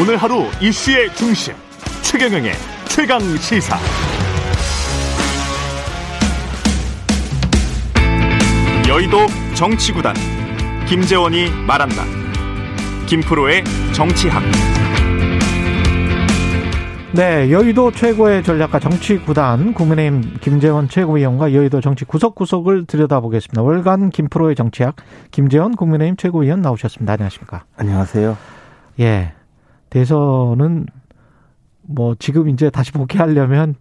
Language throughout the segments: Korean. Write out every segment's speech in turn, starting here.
오늘 하루 이슈의 중심 최경영의 최강 시사. 여의도 정치구단 김재원이 말한다. 김프로의 정치학. 네, 여의도 최고의 전략가 정치구단 국민의힘 김재원 최고위원과 여의도 정치 구석구석을 들여다보겠습니다. 월간 김프로의 정치학 김재원 국민의힘 최고위원 나오셨습니다. 안녕하십니까? 안녕하세요. 예. 대선은 뭐 지금 이제 다시 복귀하려면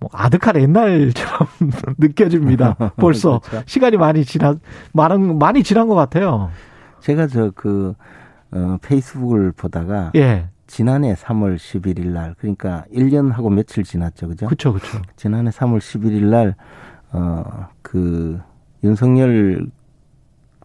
뭐 아득한 옛날처럼 느껴집니다. 벌써 그렇죠. 시간이 많이 지나 많은 많이 지난 것 같아요. 제가 저그 어, 페이스북을 보다가 예. 지난해 3월 11일 날 그러니까 1년하고 며칠 지났죠. 그죠? 그렇죠. 그렇죠. 지난해 3월 11일 날 어, 그 윤석열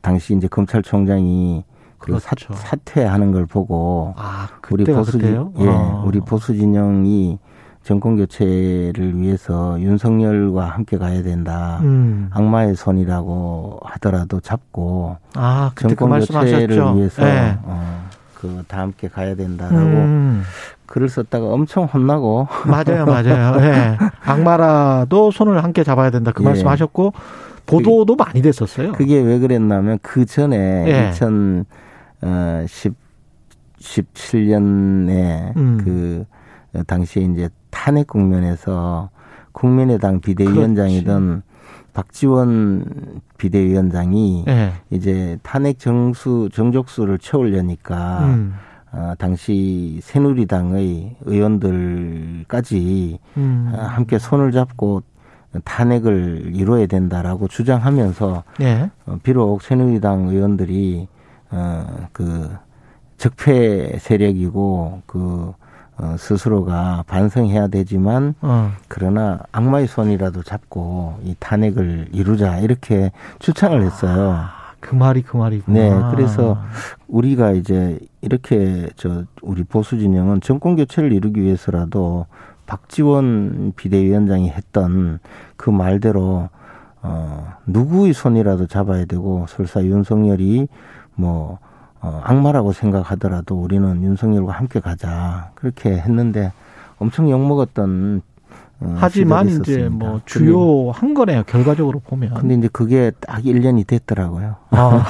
당시 이제 검찰총장이 그 그렇죠. 사, 퇴하는 걸 보고 아, 우리 보수 진 예, 아. 우리 보수 진영이 정권 교체를 위해서 윤석열과 함께 가야 된다. 음. 악마의 손이라고 하더라도 잡고 아, 정권 그 교체를 위해서 네. 어, 그 다 함께 가야 된다라고 음. 글을 썼다가 엄청 혼나고 맞아요, 맞아요. 네. 악마라도 손을 함께 잡아야 된다 그 예. 말씀하셨고 보도도 그게, 많이 됐었어요. 그게 왜 그랬냐면 그 전에 예. 2010 17년에 음. 그 당시에 이제 탄핵 국면에서 국민의당 비대위원장이던 그렇지. 박지원 비대위원장이 네. 이제 탄핵 정수 정족수를 채우려니까 음. 어, 당시 새누리당의 의원들까지 음. 어, 함께 손을 잡고 탄핵을 이루어야 된다라고 주장하면서 네. 어, 비록 새누리당 의원들이 어, 그 적폐 세력이고 그 어, 스스로가 반성해야 되지만 어. 그러나 악마의 손이라도 잡고 이 탄핵을 이루자 이렇게 추천을 했어요. 아, 그 말이 그 말이구나. 네, 그래서 우리가 이제 이렇게 저 우리 보수 진영은 정권 교체를 이루기 위해서라도 박지원 비대위원장이 했던 그 말대로 어 누구의 손이라도 잡아야 되고 설사 윤석열이 뭐 어, 악마라고 생각하더라도 우리는 윤석열과 함께 가자 그렇게 했는데 엄청 욕먹었던 어, 하지만 이제 뭐 주요한 거네요 결과적으로 보면. 근데 이제 그게 딱 1년이 됐더라고요. 아,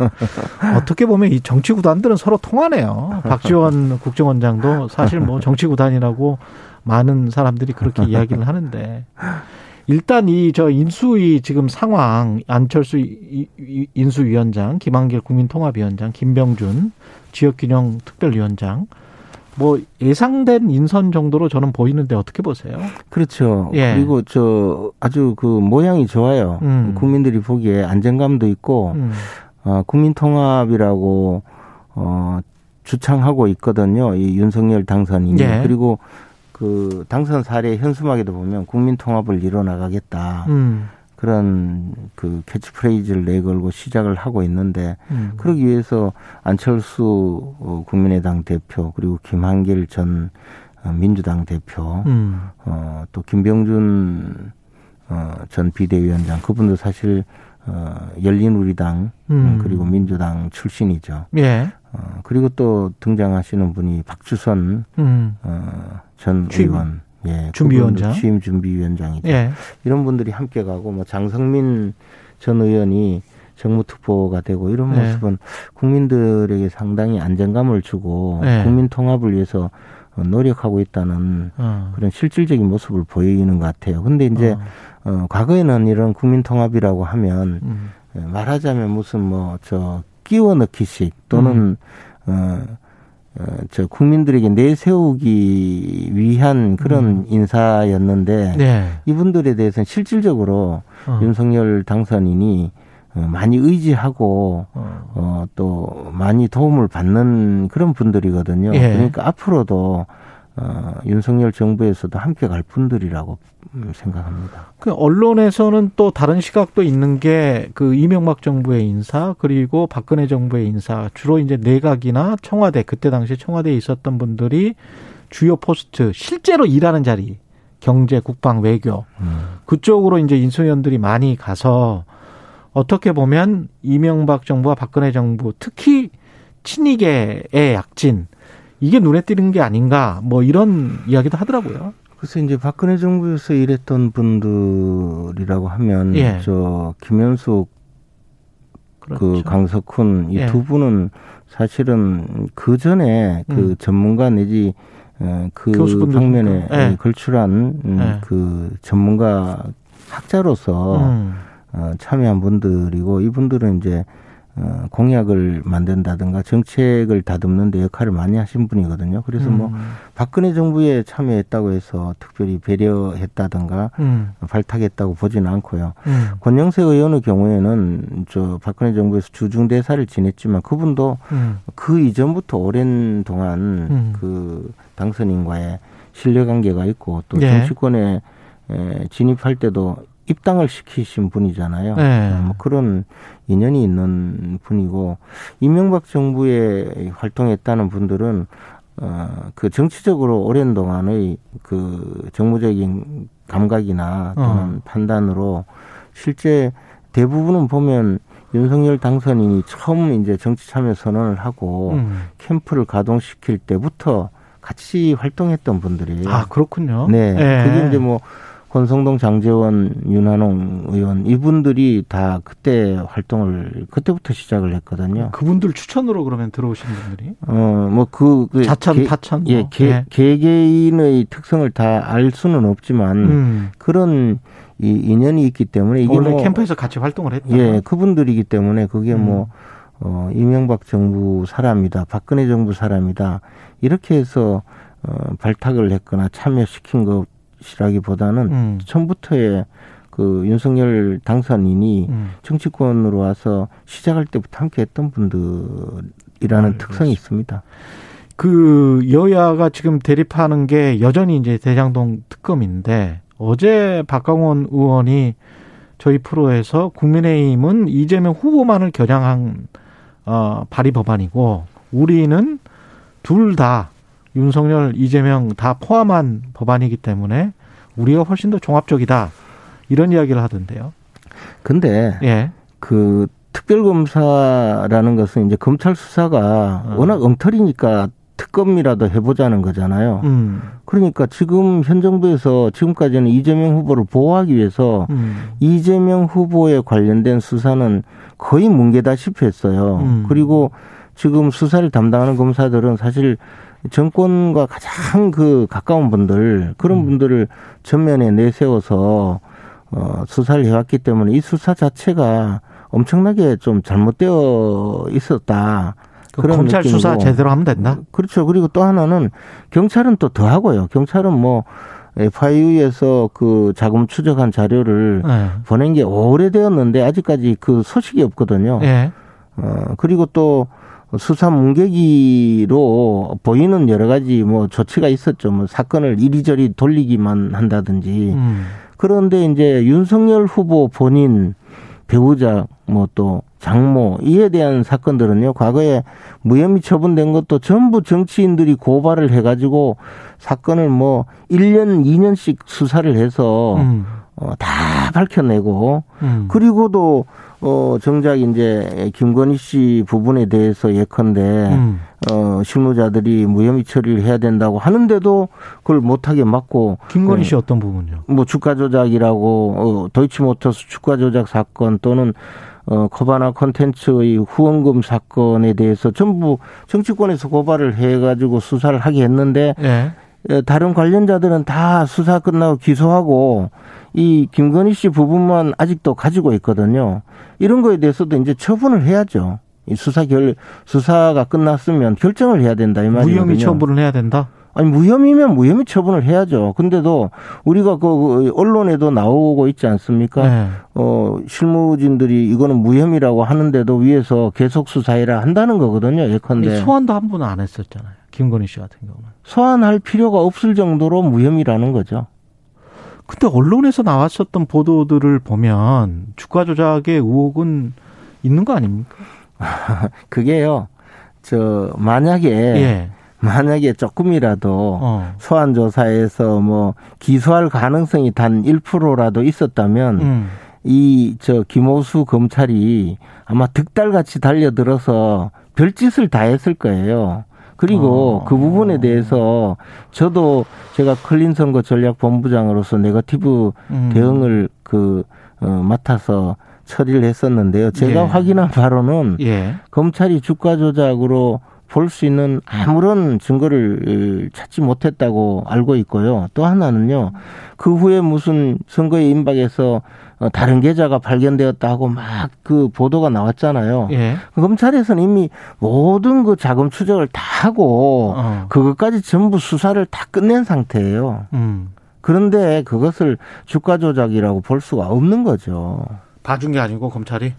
어떻게 보면 이 정치 구단들은 서로 통하네요. 박지원 국정원장도 사실 뭐 정치 구단이라고 많은 사람들이 그렇게 이야기를 하는데 일단 이 저 인수위 지금 상황 안철수 인수위원장, 김한길 국민통합위원장, 김병준 지역균형 특별위원장 뭐 예상된 인선 정도로 저는 보이는데 어떻게 보세요? 그렇죠. 예. 그리고 저 아주 그 모양이 좋아요. 음. 국민들이 보기에 안정감도 있고 음. 어, 국민통합이라고 어 주창하고 있거든요. 이 윤석열 당선인이 예. 그리고 그 당선 사례 현수막에도 보면 국민 통합을 이뤄 나가겠다. 음. 그런 그 캐치프레이즈를 내걸고 시작을 하고 있는데 음. 그러기 위해서 안철수 어, 국민의당 대표 그리고 김한길 전 어, 민주당 대표 음. 어, 또 김병준 어, 전 비대위원장 그분도 사실 어, 열린우리당 음. 그리고 민주당 출신이죠. 예. 어, 그리고 또 등장하시는 분이 박주선 음. 어, 전 취임. 의원, 예, 준비위원장, 취임 준비위원장이죠. 예. 이런 분들이 함께 가고 뭐 장성민 전 의원이 정무특보가 되고 이런 네. 모습은 국민들에게 상당히 안정감을 주고 네. 국민 통합을 위해서 노력하고 있다는 어. 그런 실질적인 모습을 보이는 것 같아요. 근데 이제 어. 어 과거에는 이런 국민 통합이라고 하면 음. 말하자면 무슨 뭐저 끼워 넣기식 또는 음. 어, 어, 저 국민들에게 내세우기 위한 그런 음. 인사였는데 네. 이분들에 대해서는 실질적으로 어. 윤석열 당선인이 어, 많이 의지하고 어. 어, 또 많이 도움을 받는 그런 분들이거든요. 예. 그러니까 앞으로도 어, 윤석열 정부에서도 함께 갈 분들이라고 생각합니다. 그 언론에서는 또 다른 시각도 있는 게 그 이명박 정부의 인사 그리고 박근혜 정부의 인사 주로 이제 내각이나 청와대 그때 당시 청와대에 있었던 분들이 주요 포스트 실제로 일하는 자리 경제, 국방, 외교 음. 그쪽으로 이제 인수위원들이 많이 가서 어떻게 보면 이명박 정부와 박근혜 정부 특히 친이계의 약진 이게 눈에 띄는 게 아닌가 뭐 이런 이야기도 하더라고요. 그래서 이제 박근혜 정부에서 일했던 분들이라고 하면 예. 저 김현숙 그 그렇죠. 그 강석훈 이두 예. 분은 사실은 그 전에 그 음. 전문가 내지 어, 그 방면에 예. 걸출한 음, 예. 그 전문가 학자로서 음. 어, 참여한 분들이고 이분들은 이제 어, 공약을 만든다든가 정책을 다듬는 데 역할을 많이 하신 분이거든요. 그래서 뭐 음. 뭐 박근혜 정부에 참여했다고 해서 특별히 배려했다든가 음. 발탁했다고 보지는 않고요. 음. 권영세 의원의 경우에는 저 박근혜 정부에서 주중 대사를 지냈지만 그분도 음. 그 이전부터 오랜 동안 음. 그 당선인과의 신뢰 관계가 있고 또 네. 정치권에 에, 진입할 때도 입당을 시키신 분이잖아요. 네. 어, 뭐 그런 인연이 있는 분이고 이명박 정부에 활동했다는 분들은 어, 그 정치적으로 오랜 동안의 그 정무적인 감각이나 또는 어. 판단으로 실제 대부분은 보면 윤석열 당선인이 처음 이제 정치 참여 선언을 하고 음. 캠프를 가동시킬 때부터 같이 활동했던 분들이 아 그렇군요. 네, 네. 그게 이제 뭐 권성동, 장재원, 윤한홍 의원 이분들이 다 그때 활동을 그때부터 시작을 했거든요. 그분들 추천으로 그러면 들어오신 분들이? 어뭐그 그 자천 개, 타천 예, 뭐. 개, 네. 개개인의 특성을 다 알 수는 없지만 음. 그런 이 인연이 있기 때문에 이게 원래 뭐, 캠프에서 같이 활동을 했다. 예, 그분들이기 때문에 그게 음. 뭐 어, 이명박 정부 사람이다, 박근혜 정부 사람이다 이렇게 해서 어, 발탁을 했거나 참여시킨 것 것이라기보다는 음. 처음부터의 그 윤석열 당선인이 음. 정치권으로 와서 시작할 때부터 함께 했던 분들이라는 음, 특성이 있습니다. 그 여야가 지금 대립하는 게 여전히 이제 대장동 특검인데 어제 박강원 의원이 저희 프로에서 국민의힘은 이재명 후보만을 겨냥한 어, 발의 법안이고 우리는 둘 다 윤석열, 이재명 다 포함한 법안이기 때문에 우리가 훨씬 더 종합적이다. 이런 이야기를 하던데요. 근데 예. 그 특별검사라는 것은 이제 검찰 수사가 어. 워낙 엉터리니까 특검이라도 해보자는 거잖아요. 음. 그러니까 지금 현 정부에서 지금까지는 이재명 후보를 보호하기 위해서 음. 이재명 후보에 관련된 수사는 거의 뭉개다시피 했어요. 음. 그리고 지금 수사를 담당하는 검사들은 사실 정권과 가장 그 가까운 분들 그런 음. 분들을 전면에 내세워서 어 수사를 해왔기 때문에 이 수사 자체가 엄청나게 좀 잘못되어 있었다. 그 그런 검찰 느낌이고. 수사 제대로 하면 된다. 그렇죠. 그리고 또 하나는 경찰은 또 더 하고요. 경찰은 뭐 FIU에서 그 자금 추적한 자료를 네. 보낸 게 오래되었는데 아직까지 그 소식이 없거든요. 네. 어 그리고 또 수사 문계기로 보이는 여러 가지 뭐 조치가 있었죠. 뭐 사건을 이리저리 돌리기만 한다든지. 음. 그런데 이제 윤석열 후보 본인 배우자 뭐 또 장모 이에 대한 사건들은요 과거에 무혐의 처분된 것도 전부 정치인들이 고발을 해가지고 사건을 뭐 1년 2년씩 수사를 해서 음. 어, 다 밝혀내고 음. 그리고도 어, 정작 이제 김건희 씨 부분에 대해서 예컨대 음. 어, 실무자들이 무혐의 처리를 해야 된다고 하는데도 그걸 못하게 막고 김건희 씨 네. 어떤 부분요? 뭐 주가 조작이라고 어, 도이치모터스 주가 조작 사건 또는 어, 커바나 콘텐츠의 후원금 사건에 대해서 전부 정치권에서 고발을 해가지고 수사를 하게 했는데 네. 다른 관련자들은 다 수사 끝나고 기소하고 이 김건희 씨 부분만 아직도 가지고 있거든요. 이런 거에 대해서도 이제 처분을 해야죠. 이 수사 결 수사가 끝났으면 결정을 해야 된다 이 말이거든요. 무혐의 처분을 해야 된다. 아니 무혐의면 무혐의 처분을 해야죠. 근데도 우리가 그 언론에도 나오고 있지 않습니까? 네. 어 실무진들이 이거는 무혐의라고 하는데도 위에서 계속 수사해라 한다는 거거든요. 예컨대 소환도 한번안 했었잖아요. 김건희 씨 같은 경우는 소환할 필요가 없을 정도로 무혐의라는 거죠. 근데 언론에서 나왔었던 보도들을 보면 주가 조작의 의혹은 있는 거 아닙니까? 그게요. 저 만약에 예. 만약에 조금이라도 어. 소환 조사에서 뭐 기소할 가능성이 단 1%라도 있었다면 음. 이저 김호수 검찰이 아마 득달같이 달려들어서 별짓을 다 했을 거예요. 그리고 어. 그 부분에 대해서 저도 제가 클린 선거 전략 본부장으로서 네거티브 음. 대응을 그 어, 맡아서 처리를 했었는데요. 제가 예. 확인한 바로는 예. 검찰이 주가 조작으로 볼 수 있는 아무런 증거를 찾지 못했다고 알고 있고요. 또 하나는요. 그 후에 무슨 선거에 임박해서 어, 다른 계좌가 발견되었다 하고 막 그 보도가 나왔잖아요. 예. 검찰에서는 이미 모든 그 자금 추적을 다 하고 어. 그것까지 전부 수사를 다 끝낸 상태예요. 음. 그런데 그것을 주가 조작이라고 볼 수가 없는 거죠. 봐준 게 아니고 검찰이?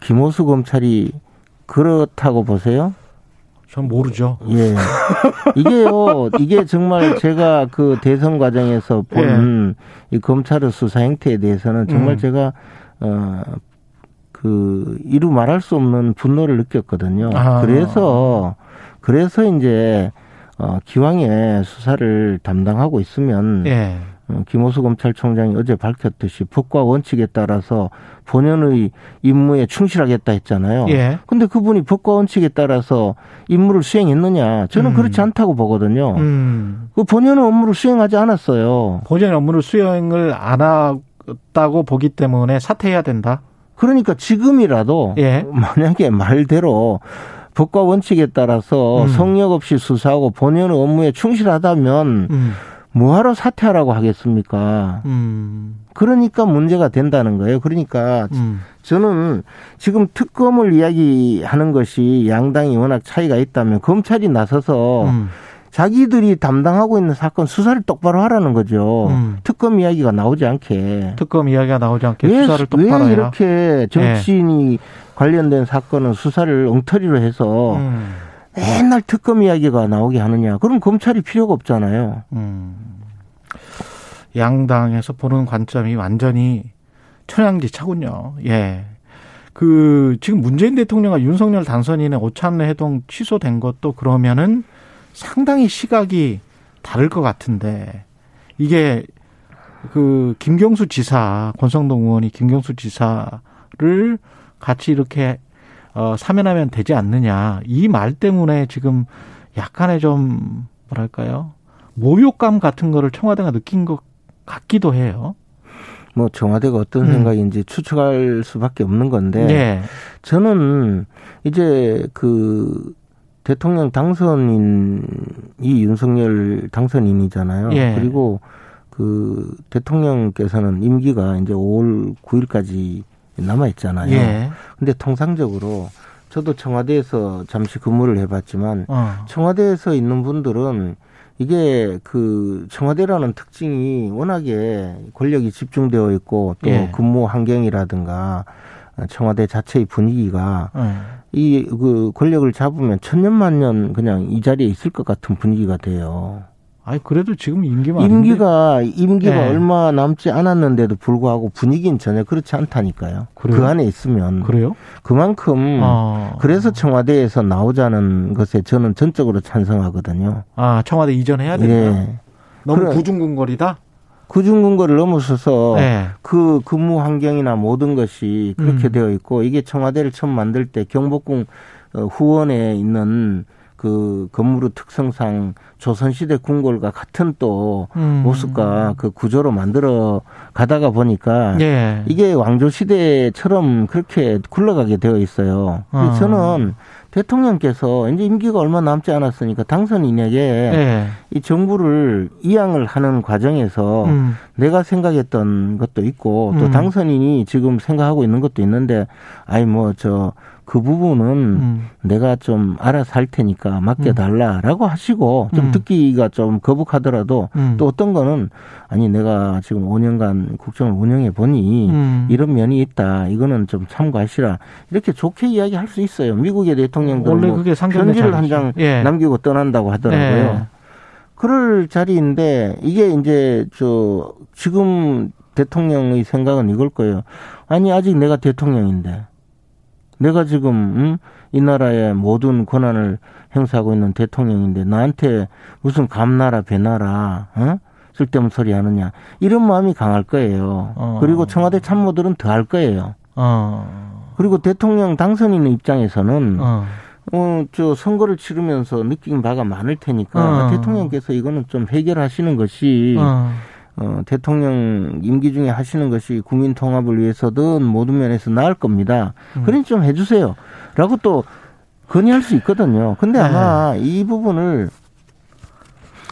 김호수 검찰이 그렇다고 보세요? 전 모르죠. 예. 이게요, 이게 정말 제가 그 대선 과정에서 본이 예. 검찰의 수사 행태에 대해서는 정말 음. 제가, 어, 그, 이루 말할 수 없는 분노를 느꼈거든요. 아. 그래서, 그래서 이제, 어, 기왕에 수사를 담당하고 있으면, 예. 어, 김호수 검찰총장이 어제 밝혔듯이 법과 원칙에 따라서 본연의 임무에 충실하겠다 했잖아요. 예. 근데 그분이 법과 원칙에 따라서 임무를 수행했느냐? 저는 음. 그렇지 않다고 보거든요. 음. 그 본연의 업무를 수행하지 않았어요. 본연의 업무를 수행을 안 했다고 보기 때문에 사퇴해야 된다. 그러니까 지금이라도 예. 만약에 말대로 법과 원칙에 따라서 음. 성역 없이 수사하고 본연의 업무에 충실하다면 음. 뭐하러 사퇴하라고 하겠습니까? 음. 그러니까 문제가 된다는 거예요. 그러니까 음. 저는 지금 특검을 이야기하는 것이 양당이 워낙 차이가 있다면 검찰이 나서서 음. 자기들이 담당하고 있는 사건 수사를 똑바로 하라는 거죠. 음. 특검 이야기가 나오지 않게. 특검 이야기가 나오지 않게 왜, 수사를 똑바로 왜 이렇게. 정치인이 네. 관련된 사건은 수사를 엉터리로 해서 음. 맨날 특검 이야기가 나오게 하느냐. 그럼 검찰이 필요가 없잖아요. 음. 양당에서 보는 관점이 완전히 천양지차군요. 예. 그 지금 문재인 대통령과 윤석열 당선인의 오찬 회동 취소된 것도 그러면은 상당히 시각이 다를 것 같은데 이게 그 김경수 지사 권성동 의원이 김경수 지사를 같이 이렇게 어, 사면하면 되지 않느냐. 이 말 때문에 지금 약간의 좀, 뭐랄까요. 모욕감 같은 거를 청와대가 느낀 것 같기도 해요. 뭐 청와대가 어떤 음. 생각인지 추측할 수밖에 없는 건데 네. 저는 이제 그 대통령 당선인이 윤석열 당선인이잖아요. 예. 그리고 그 대통령께서는 임기가 이제 5월 9일까지 남아 있잖아요. 예. 근데 통상적으로 저도 청와대에서 잠시 근무를 해봤지만 어. 청와대에서 있는 분들은 이게 그 청와대라는 특징이 워낙에 권력이 집중되어 있고 또 예. 근무 환경이라든가 청와대 자체의 분위기가 예. 이그 권력을 잡으면 천년만년 그냥 이 자리에 있을 것 같은 분위기가 돼요. 아니 그래도 지금 임기가 임기가 아닌데? 임기가 네. 얼마 남지 않았는데도 불구하고 분위기는 전혀 그렇지 않다니까요. 그래요? 그 안에 있으면 그래요? 그만큼 아. 그래서 청와대에서 나오자는 것에 저는 전적으로 찬성하거든요. 아 청와대 이전해야 된다. 네. 너무 구중궁궐이다. 구중궁궐을 넘어서서 네. 그 근무 환경이나 모든 것이 그렇게 음. 되어 있고 이게 청와대를 처음 만들 때 경복궁 어, 후원에 있는 그 건물의 특성상 조선시대 궁궐과 같은 또 음. 모습과 그 구조로 만들어 가다가 보니까 예. 이게 왕조시대처럼 그렇게 굴러가게 되어 있어요. 어. 저는 대통령께서 이제 임기가 얼마 남지 않았으니까 당선인에게 예. 이 정부를 이양을 하는 과정에서 음. 내가 생각했던 것도 있고 또 음. 당선인이 지금 생각하고 있는 것도 있는데 아이 뭐저 그 부분은 음. 내가 좀 알아서 할 테니까 맡겨달라라고 하시고 좀 음. 듣기가 좀 거북하더라도 음. 또 어떤 거는 아니 내가 지금 5년간 국정을 운영해 보니 음. 이런 면이 있다. 이거는 좀 참고하시라. 이렇게 좋게 이야기할 수 있어요. 미국의 대통령들 원래 뭐 그게 편지를 한장 예. 남기고 떠난다고 하더라고요. 예. 그럴 자리인데 이게 이제 저 지금 대통령의 생각은 이걸 거예요. 아니 아직 내가 대통령인데 내가 지금 음? 이 나라의 모든 권한을 행사하고 있는 대통령인데 나한테 무슨 감나라 배나라 어? 쓸데없는 소리 하느냐 이런 마음이 강할 거예요. 어. 그리고 청와대 참모들은 더 할 거예요. 어. 그리고 대통령 당선인 입장에서는 어. 어, 저 선거를 치르면서 느낀 바가 많을 테니까 어. 대통령께서 이거는 좀 해결하시는 것이 어. 어, 대통령 임기 중에 하시는 것이 국민 통합을 위해서든 모든 면에서 나을 겁니다. 음. 그러니 좀 해주세요. 라고 또 건의할 수 있거든요. 근데 네. 아마 네. 이 부분을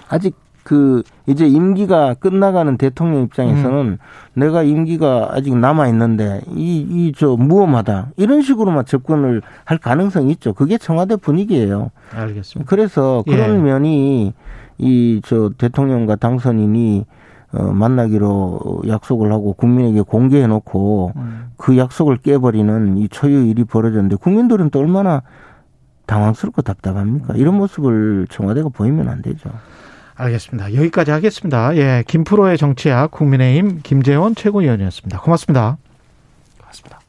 아직 그 이제 임기가 끝나가는 대통령 입장에서는 음. 내가 임기가 아직 남아 있는데 이 이 저 무엄하다 이런 식으로만 접근을 할 가능성이 있죠. 그게 청와대 분위기예요. 알겠습니다. 그래서 그런 예. 면이 이 저 대통령과 당선인이 어, 만나기로 약속을 하고 국민에게 공개해 놓고 음. 그 약속을 깨버리는 이 초유 일이 벌어졌는데 국민들은 또 얼마나 당황스럽고 답답합니까? 이런 모습을 청와대가 보이면 안 되죠. 알겠습니다. 여기까지 하겠습니다. 예, 김프로의 정치학 국민의힘 김재원 최고위원이었습니다. 고맙습니다. 고맙습니다.